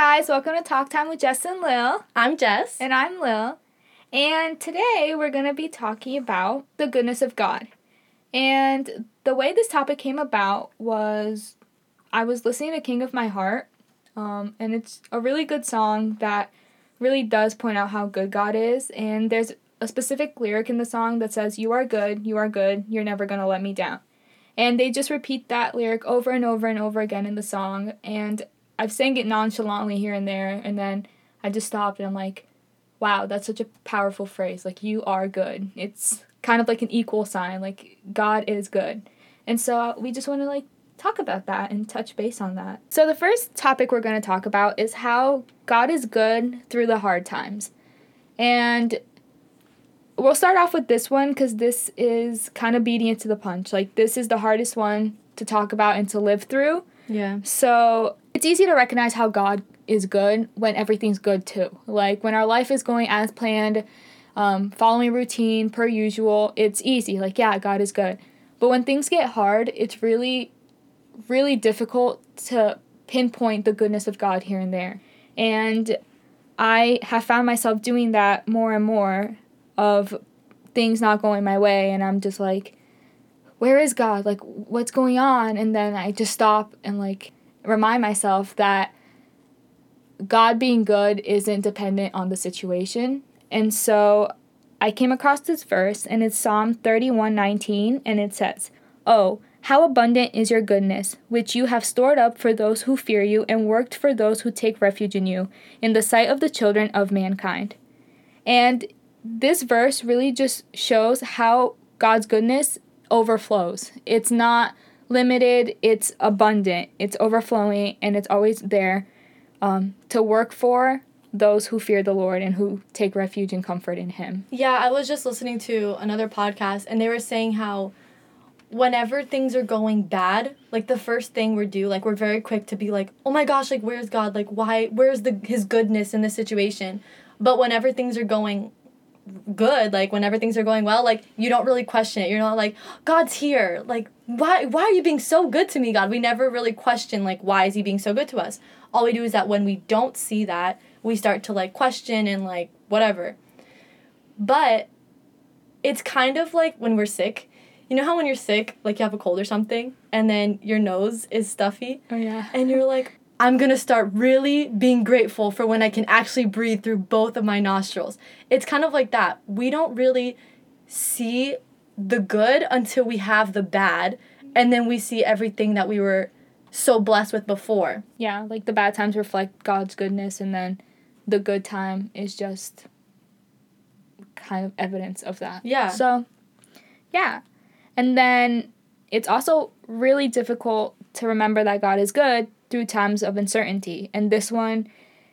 guys, welcome to Talk Time with Jess and Lil. I'm Jess. And I'm Lil. And today we're going to be talking about the goodness of God. And the way this topic came about was I was listening to King of My Heart, um, and it's a really good song that really does point out how good God is. And there's a specific lyric in the song that says, You are good, you are good, you're never going to let me down. And they just repeat that lyric over and over and over again in the song. And I've sang it nonchalantly here and there, and then I just stopped and I'm like, wow, that's such a powerful phrase. Like, you are good. It's kind of like an equal sign. Like, God is good. And so we just want to, like, talk about that and touch base on that. So, the first topic we're going to talk about is how God is good through the hard times. And we'll start off with this one because this is kind of beating it to the punch. Like, this is the hardest one to talk about and to live through. Yeah. So it's easy to recognize how God is good when everything's good too. Like when our life is going as planned, um, following routine per usual, it's easy. Like, yeah, God is good. But when things get hard, it's really, really difficult to pinpoint the goodness of God here and there. And I have found myself doing that more and more of things not going my way. And I'm just like, where is God? Like, what's going on? And then I just stop and like remind myself that God being good isn't dependent on the situation. And so I came across this verse and it's Psalm 31:19 and it says, "Oh, how abundant is your goodness, which you have stored up for those who fear you and worked for those who take refuge in you, in the sight of the children of mankind." And this verse really just shows how God's goodness overflows. It's not limited, it's abundant, it's overflowing, and it's always there um, to work for those who fear the Lord and who take refuge and comfort in Him. Yeah, I was just listening to another podcast, and they were saying how whenever things are going bad, like the first thing we do, like we're very quick to be like, "Oh my gosh, like where's God? Like why? Where's the His goodness in this situation?" But whenever things are going good like whenever things are going well like you don't really question it. You're not like god's here. Like why why are you being so good to me god? We never really question like why is he being so good to us? All we do is that when we don't see that we start to like question and like whatever. But it's kind of like when we're sick. You know how when you're sick like you have a cold or something and then your nose is stuffy? Oh yeah. And you're like I'm gonna start really being grateful for when I can actually breathe through both of my nostrils. It's kind of like that. We don't really see the good until we have the bad, and then we see everything that we were so blessed with before. Yeah, like the bad times reflect God's goodness, and then the good time is just kind of evidence of that. Yeah. So, yeah. And then it's also really difficult to remember that God is good through times of uncertainty. And this one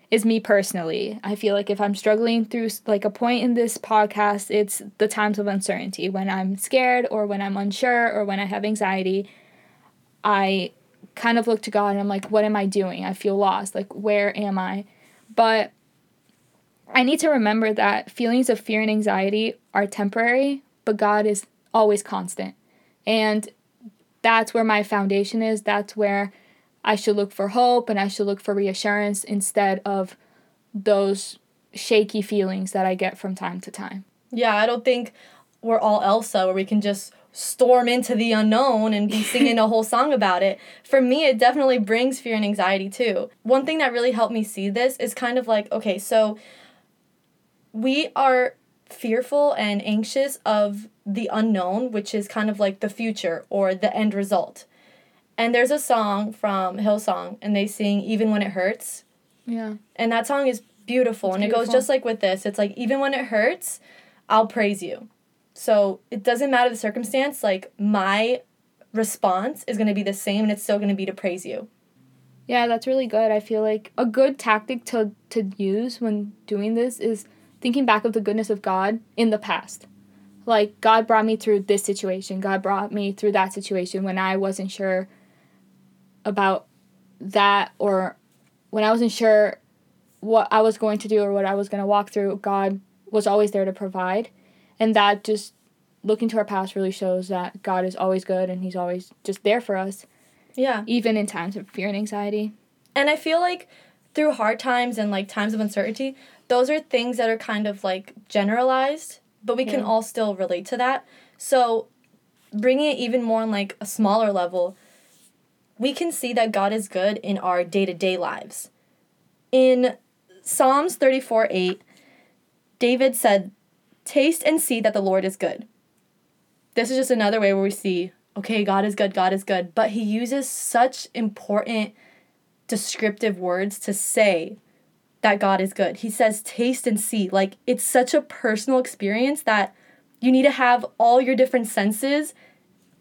is me personally. I feel like if I'm struggling through like a point in this podcast, it's the times of uncertainty when I'm scared or when I'm unsure or when I have anxiety. I kind of look to God and I'm like, what am I doing? I feel lost. Like, where am I? But I need to remember that feelings of fear and anxiety are temporary, but God is always constant. And that's where my foundation is. That's where I should look for hope and I should look for reassurance instead of those shaky feelings that I get from time to time. Yeah, I don't think we're all Elsa where we can just storm into the unknown and be singing a whole song about it. For me, it definitely brings fear and anxiety too. One thing that really helped me see this is kind of like okay, so we are fearful and anxious of the unknown, which is kind of like the future or the end result. And there's a song from Hillsong, and they sing Even When It Hurts. Yeah. And that song is beautiful. It's and beautiful. it goes just like with this. It's like, even when it hurts, I'll praise you. So it doesn't matter the circumstance, like, my response is going to be the same, and it's still going to be to praise you. Yeah, that's really good. I feel like a good tactic to, to use when doing this is thinking back of the goodness of God in the past. Like, God brought me through this situation, God brought me through that situation when I wasn't sure about that or when I wasn't sure what I was going to do or what I was going to walk through, God was always there to provide. And that just looking to our past really shows that God is always good and He's always just there for us. Yeah. Even in times of fear and anxiety. And I feel like through hard times and like times of uncertainty, those are things that are kind of like generalized, but we can all still relate to that. So, bringing it even more on like a smaller level, we can see that God is good in our day to day lives. In Psalms 34 8, David said, Taste and see that the Lord is good. This is just another way where we see, okay, God is good, God is good. But he uses such important descriptive words to say that God is good. He says, taste and see. Like, it's such a personal experience that you need to have all your different senses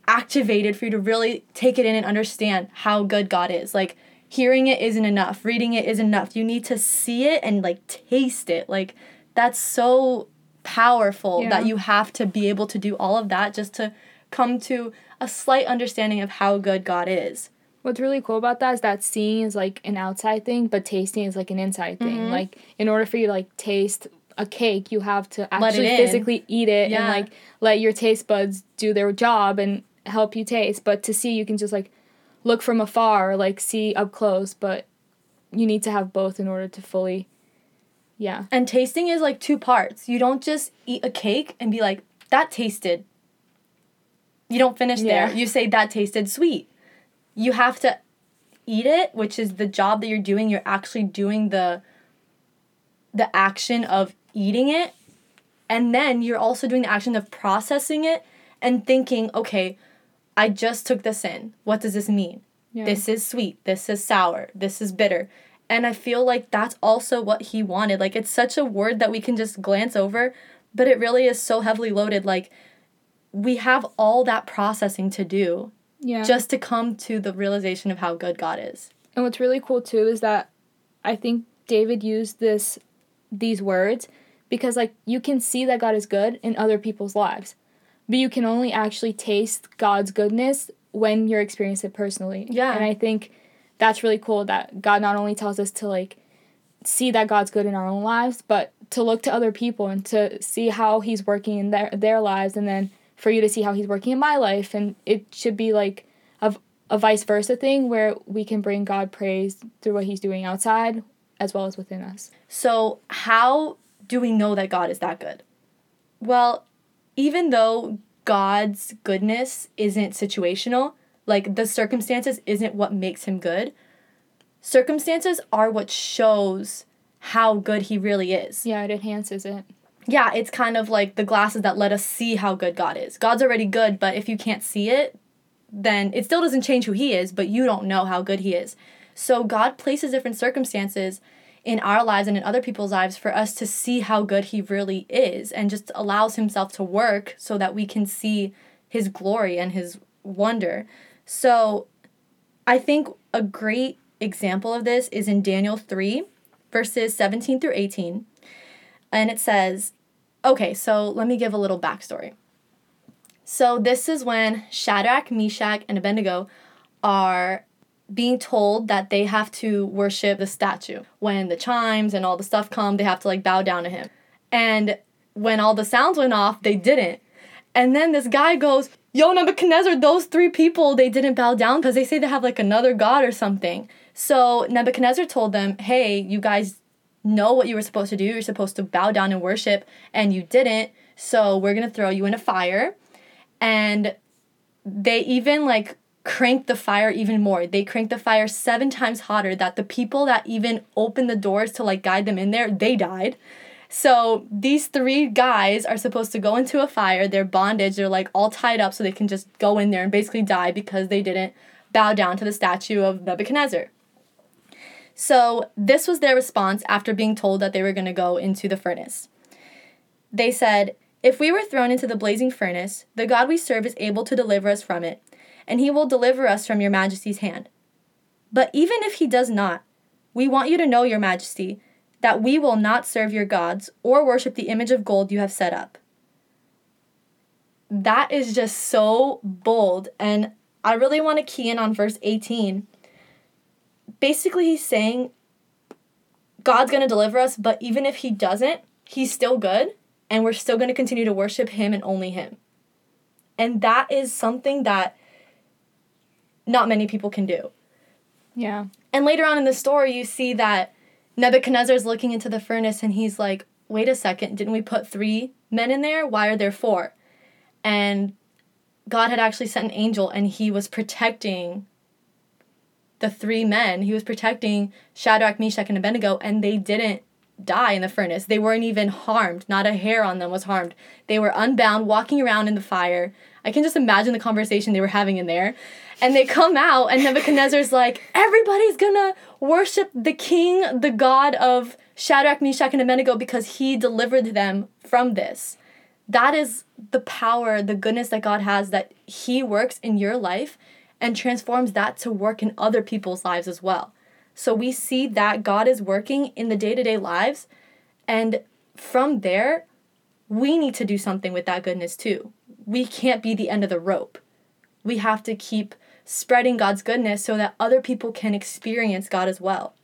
activated for you to really take it in and understand how good God is. Like, hearing it isn't enough, reading it isn't enough. You need to see it and, like, taste it. Like, that's so powerful Yeah. that you have to be able to do all of that just to come to a slight understanding of how good God is. What's really cool about that is that seeing is like an outside thing, but tasting is like an inside thing. Mhm. Like in order for you to like taste a cake, you have to actually physically eat it Yeah. and like let your taste buds do their job and help you taste. But to see, you can just like look from afar, or, like see up close. But you need to have both in order to fully, yeah, And tasting is like two parts. You don't just eat a cake and be like, that tasted. You don't finish Yeah. there. You say, that tasted sweet. You have to eat it, which is the job that you're doing. You're actually doing the the action of eating it. And then you're also doing the action of processing it and thinking, okay, I just took this in. What does this mean? yeah. this is sweet, this is sour, this is bitter. And I feel like that's also what he wanted. Like it's such a word that we can just glance over, but it really is so heavily loaded. Like we have all that processing to do yeah. just to come to the realization of how good God is. And what's really cool too is that I think David used this these words because like you can see that God is good in other people's lives. But you can only actually taste God's goodness when you're experiencing it personally. Yeah. And I think that's really cool that God not only tells us to like see that God's good in our own lives, but to look to other people and to see how he's working in their their lives and then for you to see how he's working in my life and it should be like a, a vice versa thing where we can bring God praise through what he's doing outside as well as within us. So, how do we know that God is that good? Well, even though God's goodness isn't situational, like the circumstances isn't what makes him good, circumstances are what shows how good he really is. Yeah, it enhances it. Yeah, it's kind of like the glasses that let us see how good God is. God's already good, but if you can't see it, then it still doesn't change who he is, but you don't know how good he is. So God places different circumstances in our lives and in other people's lives for us to see how good he really is and just allows himself to work so that we can see his glory and his wonder. So I think a great example of this is in Daniel 3, verses 17 through 18. And it says, okay, so let me give a little backstory. So this is when Shadrach, Meshach, and Abednego are being told that they have to worship the statue. When the chimes and all the stuff come, they have to like bow down to him. And when all the sounds went off, they didn't. And then this guy goes, Yo, Nebuchadnezzar, those three people, they didn't bow down because they say they have like another god or something. So Nebuchadnezzar told them, Hey, you guys know what you were supposed to do. You're supposed to bow down and worship, and you didn't. So we're going to throw you in a fire. And they even like cranked the fire even more. They cranked the fire seven times hotter that the people that even opened the doors to like guide them in there, they died. So these three guys are supposed to go into a fire. They're bondage. They're like all tied up so they can just go in there and basically die because they didn't bow down to the statue of Nebuchadnezzar. So this was their response after being told that they were going to go into the furnace. They said, If we were thrown into the blazing furnace, the God we serve is able to deliver us from it, and he will deliver us from your majesty's hand. But even if he does not, we want you to know, your majesty, that we will not serve your gods or worship the image of gold you have set up. That is just so bold, and I really want to key in on verse 18. Basically, he's saying God's going to deliver us, but even if he doesn't, he's still good, and we're still going to continue to worship him and only him. And that is something that not many people can do. Yeah. And later on in the story, you see that Nebuchadnezzar's looking into the furnace and he's like, wait a second, didn't we put three men in there? Why are there four? And God had actually sent an angel and he was protecting the three men. He was protecting Shadrach, Meshach, and Abednego, and they didn't die in the furnace. They weren't even harmed. Not a hair on them was harmed. They were unbound, walking around in the fire. I can just imagine the conversation they were having in there. And they come out, and Nebuchadnezzar's like, everybody's gonna worship the king, the god of Shadrach, Meshach, and Abednego because he delivered them from this. That is the power, the goodness that God has that he works in your life and transforms that to work in other people's lives as well. So we see that God is working in the day to day lives. And from there, we need to do something with that goodness too. We can't be the end of the rope. We have to keep spreading God's goodness so that other people can experience God as well.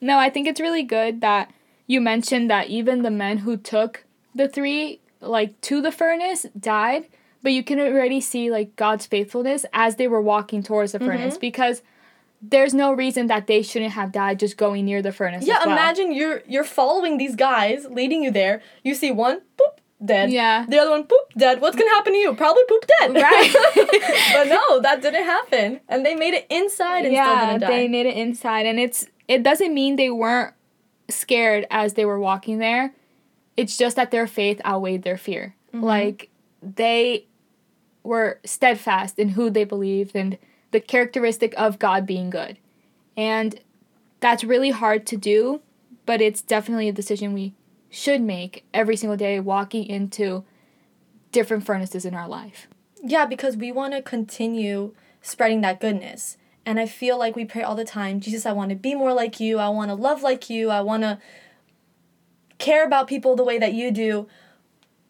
No, I think it's really good that you mentioned that even the men who took the three like to the furnace died, but you can already see like God's faithfulness as they were walking towards the mm-hmm. furnace because there's no reason that they shouldn't have died just going near the furnace. Yeah, well. imagine you're you're following these guys leading you there. You see one, dead. Yeah. The other one, poop, dead. What's gonna happen to you? Probably poop dead. Right. but no, that didn't happen. And they made it inside and yeah, still didn't die. They made it inside and it's it doesn't mean they weren't scared as they were walking there. It's just that their faith outweighed their fear. Mm-hmm. Like they were steadfast in who they believed and the characteristic of God being good. And that's really hard to do, but it's definitely a decision we should make every single day walking into different furnaces in our life. Yeah, because we want to continue spreading that goodness. And I feel like we pray all the time Jesus, I want to be more like you. I want to love like you. I want to care about people the way that you do.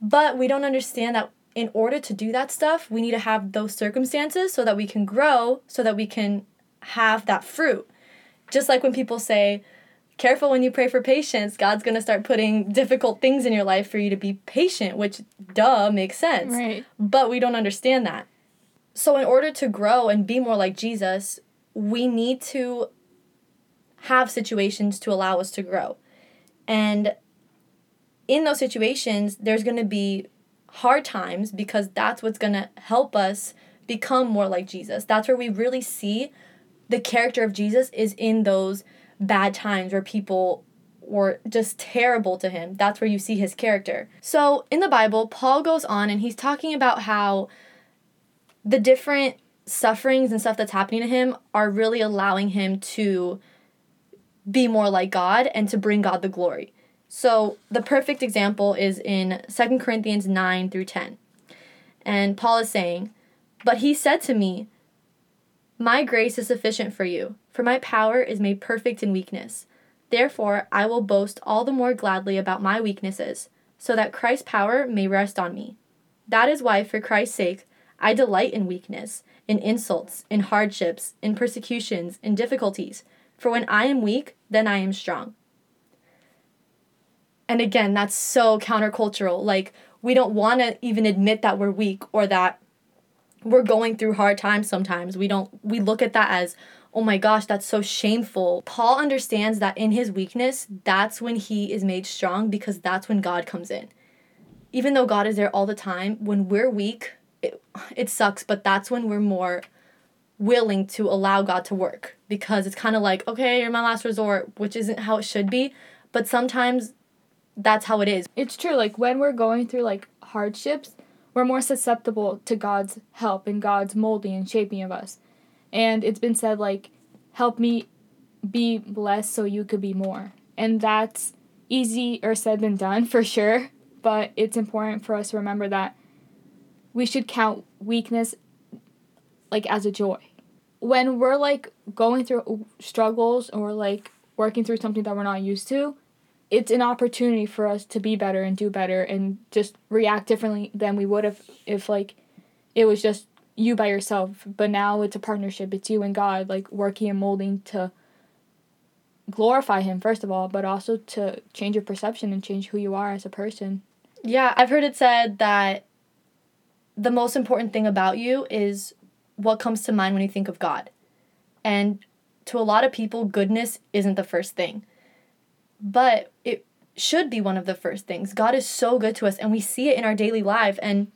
But we don't understand that in order to do that stuff, we need to have those circumstances so that we can grow, so that we can have that fruit. Just like when people say, careful when you pray for patience, God's going to start putting difficult things in your life for you to be patient, which duh makes sense. Right. But we don't understand that. So in order to grow and be more like Jesus, we need to have situations to allow us to grow. And in those situations, there's going to be hard times because that's what's going to help us become more like Jesus. That's where we really see the character of Jesus is in those bad times where people were just terrible to him. That's where you see his character. So in the Bible, Paul goes on and he's talking about how the different sufferings and stuff that's happening to him are really allowing him to be more like God and to bring God the glory. So the perfect example is in 2 Corinthians 9 through 10. And Paul is saying, But he said to me, My grace is sufficient for you, for my power is made perfect in weakness. Therefore, I will boast all the more gladly about my weaknesses, so that Christ's power may rest on me. That is why, for Christ's sake, I delight in weakness, in insults, in hardships, in persecutions, in difficulties. For when I am weak, then I am strong. And again, that's so countercultural. Like, we don't want to even admit that we're weak or that we're going through hard times sometimes. We don't, we look at that as, oh my gosh, that's so shameful. Paul understands that in his weakness, that's when he is made strong because that's when God comes in. Even though God is there all the time, when we're weak, it, it sucks, but that's when we're more willing to allow God to work because it's kind of like, okay, you're my last resort, which isn't how it should be. But sometimes that's how it is. It's true. Like when we're going through like hardships, we're more susceptible to God's help and God's molding and shaping of us. And it's been said like, help me be less so you could be more. And that's easier said than done for sure. But it's important for us to remember that we should count weakness like as a joy. When we're like going through struggles or like working through something that we're not used to, it's an opportunity for us to be better and do better and just react differently than we would have if like it was just you by yourself. But now it's a partnership. It's you and god like working and molding to glorify him first of all but also to change your perception and change who you are as a person. Yeah i've heard it said that the most important thing about you is what comes to mind when you think of god. And to a lot of people goodness isn't the first thing but it should be one of the first things. God is so good to us and we see it in our daily life and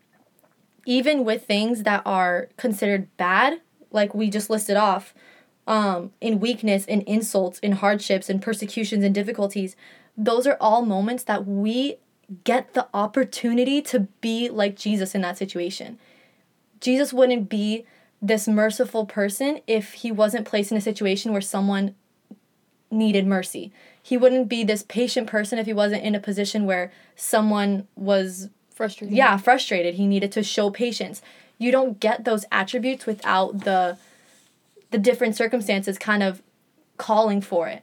even with things that are considered bad, like we just listed off, um, in weakness, in insults, in hardships, in persecutions, and difficulties, those are all moments that we get the opportunity to be like Jesus in that situation. Jesus wouldn't be this merciful person if he wasn't placed in a situation where someone needed mercy. He wouldn't be this patient person if he wasn't in a position where someone was Frustrated. yeah, frustrated. He needed to show patience. You don't get those attributes without the the different circumstances kind of calling for it.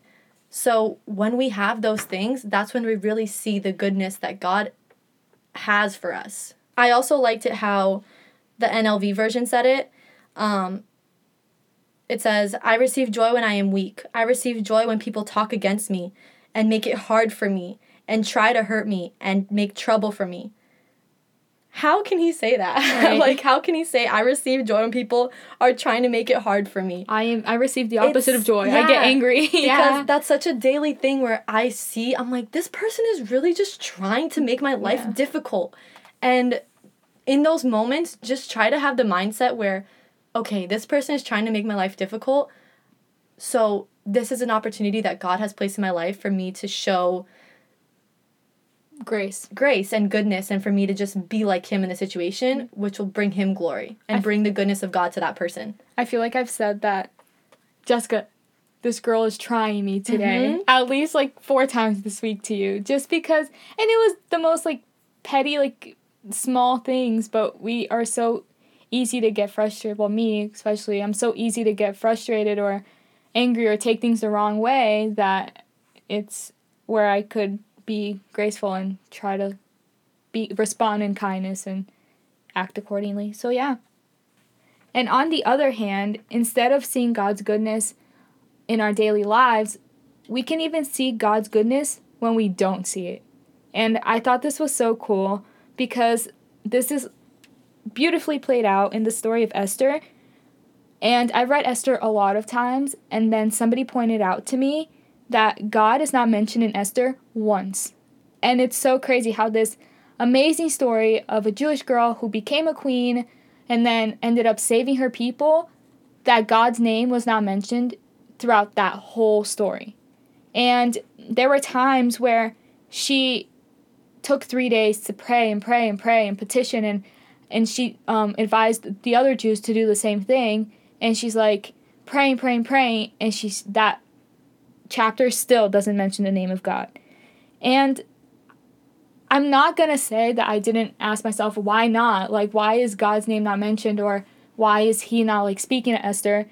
So when we have those things, that's when we really see the goodness that God has for us. I also liked it how the NLV version said it. Um, it says, I receive joy when I am weak. I receive joy when people talk against me and make it hard for me and try to hurt me and make trouble for me how can he say that? Right. like how can he say I receive joy when people are trying to make it hard for me? I am I receive the opposite it's, of joy. Yeah, I get angry. because yeah. that's such a daily thing where I see I'm like this person is really just trying to make my life yeah. difficult. And in those moments just try to have the mindset where okay, this person is trying to make my life difficult. So this is an opportunity that God has placed in my life for me to show grace grace and goodness and for me to just be like him in the situation which will bring him glory and bring the goodness of god to that person i feel like i've said that jessica this girl is trying me today mm-hmm. at least like four times this week to you just because and it was the most like petty like small things but we are so easy to get frustrated well me especially i'm so easy to get frustrated or angry or take things the wrong way that it's where i could be graceful and try to be respond in kindness and act accordingly. So yeah. And on the other hand, instead of seeing God's goodness in our daily lives, we can even see God's goodness when we don't see it. And I thought this was so cool because this is beautifully played out in the story of Esther. And I've read Esther a lot of times, and then somebody pointed out to me that God is not mentioned in Esther once. And it's so crazy how this amazing story of a Jewish girl who became a queen and then ended up saving her people, that God's name was not mentioned throughout that whole story. And there were times where she took three days to pray and pray and pray and petition and and she um, advised the other Jews to do the same thing. And she's like praying, praying, praying, and she's that chapter still doesn't mention the name of God. And I'm not to say that I didn't ask myself, why not? Like, why is God's name not mentioned? Or why is he not like speaking to Esther?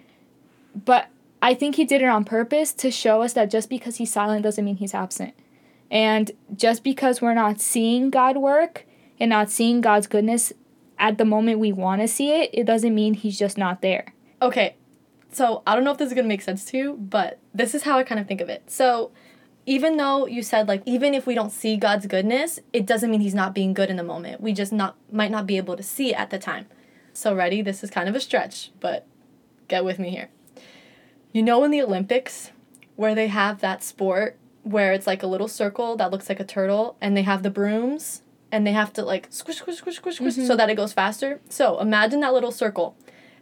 But I think he did it on purpose to show us that just because he's silent doesn't mean he's absent. And just because we're not seeing God work and not seeing God's goodness at the moment we want to see it, it doesn't mean he's just not there. Okay, so I don't know if this is gonna make sense to you, but this is how I kind of think of it. So even though you said like even if we don't see God's goodness, it doesn't mean he's not being good in the moment. We just not might not be able to see it at the time. So ready? This is kind of a stretch, but get with me here. You know in the Olympics where they have that sport where it's like a little circle that looks like a turtle and they have the brooms and they have to like squish squish squish squish squish mm-hmm. so that it goes faster. So imagine that little circle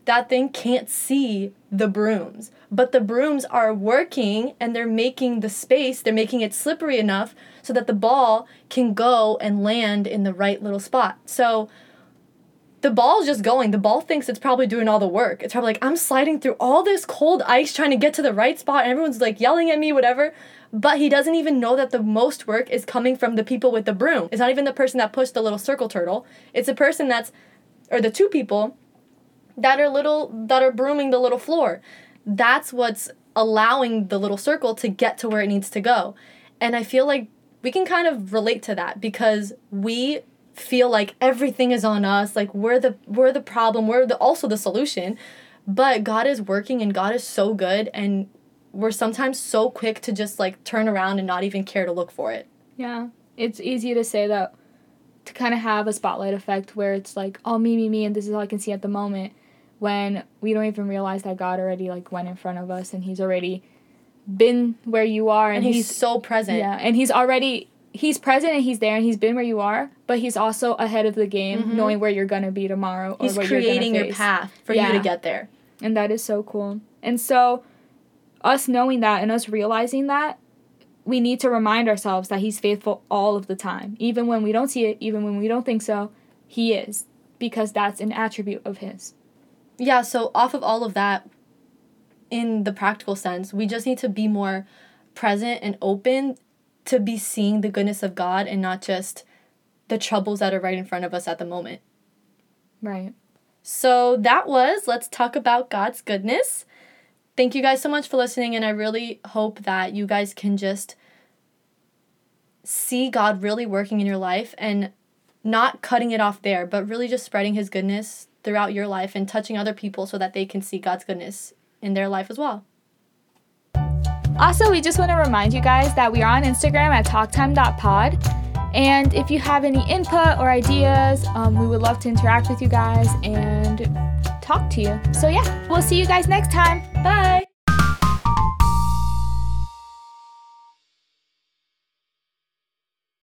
that thing can't see the brooms. But the brooms are working and they're making the space, they're making it slippery enough so that the ball can go and land in the right little spot. So the ball's just going. The ball thinks it's probably doing all the work. It's probably like, I'm sliding through all this cold ice trying to get to the right spot, and everyone's like yelling at me, whatever. But he doesn't even know that the most work is coming from the people with the broom. It's not even the person that pushed the little circle turtle. It's the person that's, or the two people that are little that are brooming the little floor. That's what's allowing the little circle to get to where it needs to go. And I feel like we can kind of relate to that because we feel like everything is on us, like we're the we're the problem, we're the also the solution. But God is working and God is so good and we're sometimes so quick to just like turn around and not even care to look for it. Yeah. It's easy to say that to kind of have a spotlight effect where it's like, oh, me, me, me, and this is all I can see at the moment when we don't even realize that God already like went in front of us and he's already been where you are and, he's, he's so present. Yeah, and he's already he's present and he's there and he's been where you are, but he's also ahead of the game, mm-hmm. knowing where you're gonna be tomorrow. He's creating your path for yeah. you to get there. And that is so cool. And so, us knowing that and us realizing that, we need to remind ourselves that he's faithful all of the time, even when we don't see it, even when we don't think so. He is, because that's an attribute of his. Yeah. So off of all of that, in the practical sense, we just need to be more present and open to be seeing the goodness of God and not just the troubles that are right in front of us at the moment. Right. So that was Let's Talk About God's Goodness. Thank you guys so much for listening, and I really hope that you guys can just see God really working in your life and not cutting it off there, but really just spreading His goodness throughout your life and touching other people so that they can see God's goodness in their life as well. Also, we just want to remind you guys that we are on Instagram at talktime.pod. And if you have any input or ideas, um, we would love to interact with you guys and talk to you. So, yeah, we'll see you guys next time. Bye.